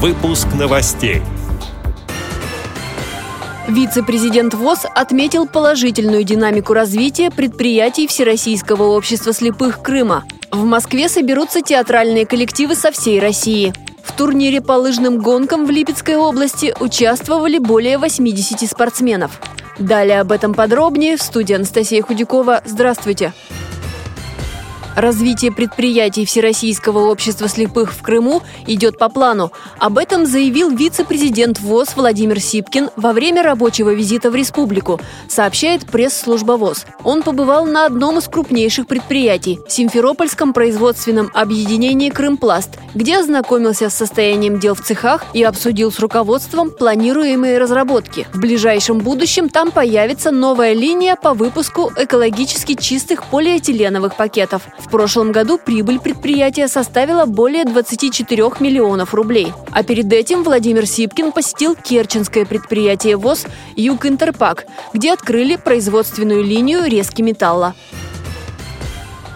Выпуск новостей. Вице-президент ВОЗ отметил положительную динамику развития предприятий Всероссийского общества слепых Крыма. В Москве соберутся театральные коллективы со всей России. В турнире по лыжным гонкам в Липецкой области участвовали более 80 спортсменов. Далее об этом подробнее в студии Анастасия Худякова. Здравствуйте! Развитие предприятий Всероссийского общества слепых в Крыму идет по плану. Об этом заявил вице-президент ВОЗ Владимир Сипкин во время рабочего визита в республику, сообщает пресс-служба ВОЗ. Он побывал на одном из крупнейших предприятий – Симферопольском производственном объединении «Крымпласт», где ознакомился с состоянием дел в цехах и обсудил с руководством планируемые разработки. В ближайшем будущем там появится новая линия по выпуску экологически чистых полиэтиленовых пакетов. В в прошлом году прибыль предприятия составила более 24 миллионов рублей. А перед этим Владимир Сипкин посетил керченское предприятие ВОЗ «Юг Интерпак», где открыли производственную линию резки металла.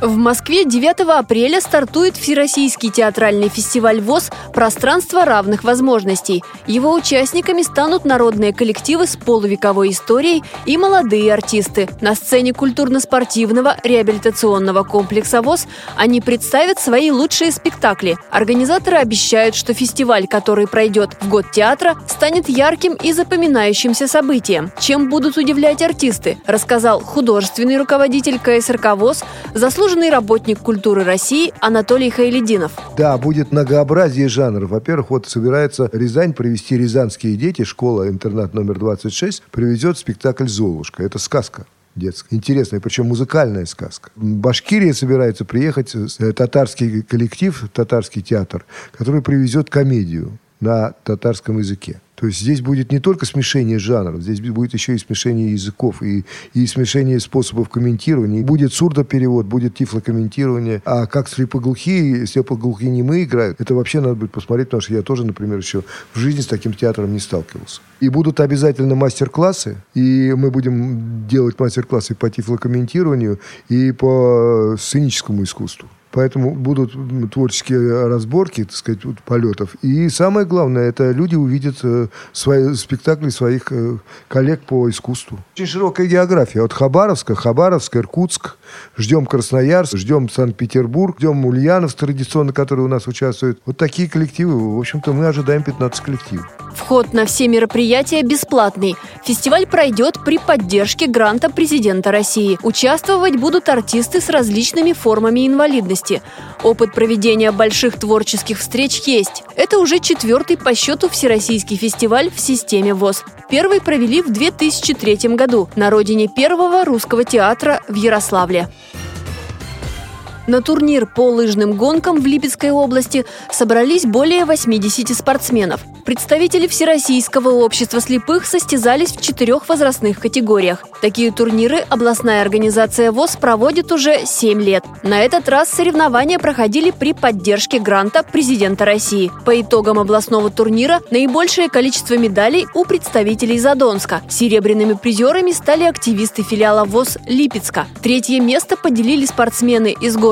В Москве 9 апреля стартует Всероссийский театральный фестиваль ВОЗ «Пространство равных возможностей». Его участниками станут народные коллективы с полувековой историей и молодые артисты. На сцене культурно-спортивного реабилитационного комплекса ВОЗ они представят свои лучшие спектакли. Организаторы обещают, что фестиваль, который пройдет в год театра, станет ярким и запоминающимся событием. Чем будут удивлять артисты, рассказал художественный руководитель КСРК ВОЗ, заслуженный заслуженный работник культуры России Анатолий Хайлединов. Да, будет многообразие жанров. Во-первых, вот собирается Рязань провести «Рязанские дети», школа-интернат номер 26, привезет спектакль «Золушка». Это сказка детская. Интересная, причем музыкальная сказка. В Башкирии собирается приехать э, татарский коллектив, татарский театр, который привезет комедию на татарском языке. То есть здесь будет не только смешение жанров, здесь будет еще и смешение языков, и, и смешение способов комментирования. Будет сурдоперевод, будет тифлокомментирование. А как слепоглухие, слепоглухие не мы играют, это вообще надо будет посмотреть, потому что я тоже, например, еще в жизни с таким театром не сталкивался. И будут обязательно мастер-классы, и мы будем делать мастер-классы по тифлокомментированию и по сценическому искусству. Поэтому будут творческие разборки, так сказать, полетов. И самое главное, это люди увидят э, свои спектакли своих э, коллег по искусству. Очень широкая география. От Хабаровска, Хабаровск, Иркутск. Ждем Красноярск, ждем Санкт-Петербург, ждем Ульянов традиционно, который у нас участвует. Вот такие коллективы. В общем-то, мы ожидаем 15 коллективов. Вход на все мероприятия бесплатный. Фестиваль пройдет при поддержке гранта президента России. Участвовать будут артисты с различными формами инвалидности. Опыт проведения больших творческих встреч есть. Это уже четвертый по счету всероссийский фестиваль в системе ВОЗ. Первый провели в 2003 году на родине первого русского театра в Ярославле. На турнир по лыжным гонкам в Липецкой области собрались более 80 спортсменов. Представители Всероссийского общества слепых состязались в четырех возрастных категориях. Такие турниры областная организация ВОЗ проводит уже 7 лет. На этот раз соревнования проходили при поддержке гранта президента России. По итогам областного турнира наибольшее количество медалей у представителей Задонска. Серебряными призерами стали активисты филиала ВОЗ Липецка. Третье место поделили спортсмены из города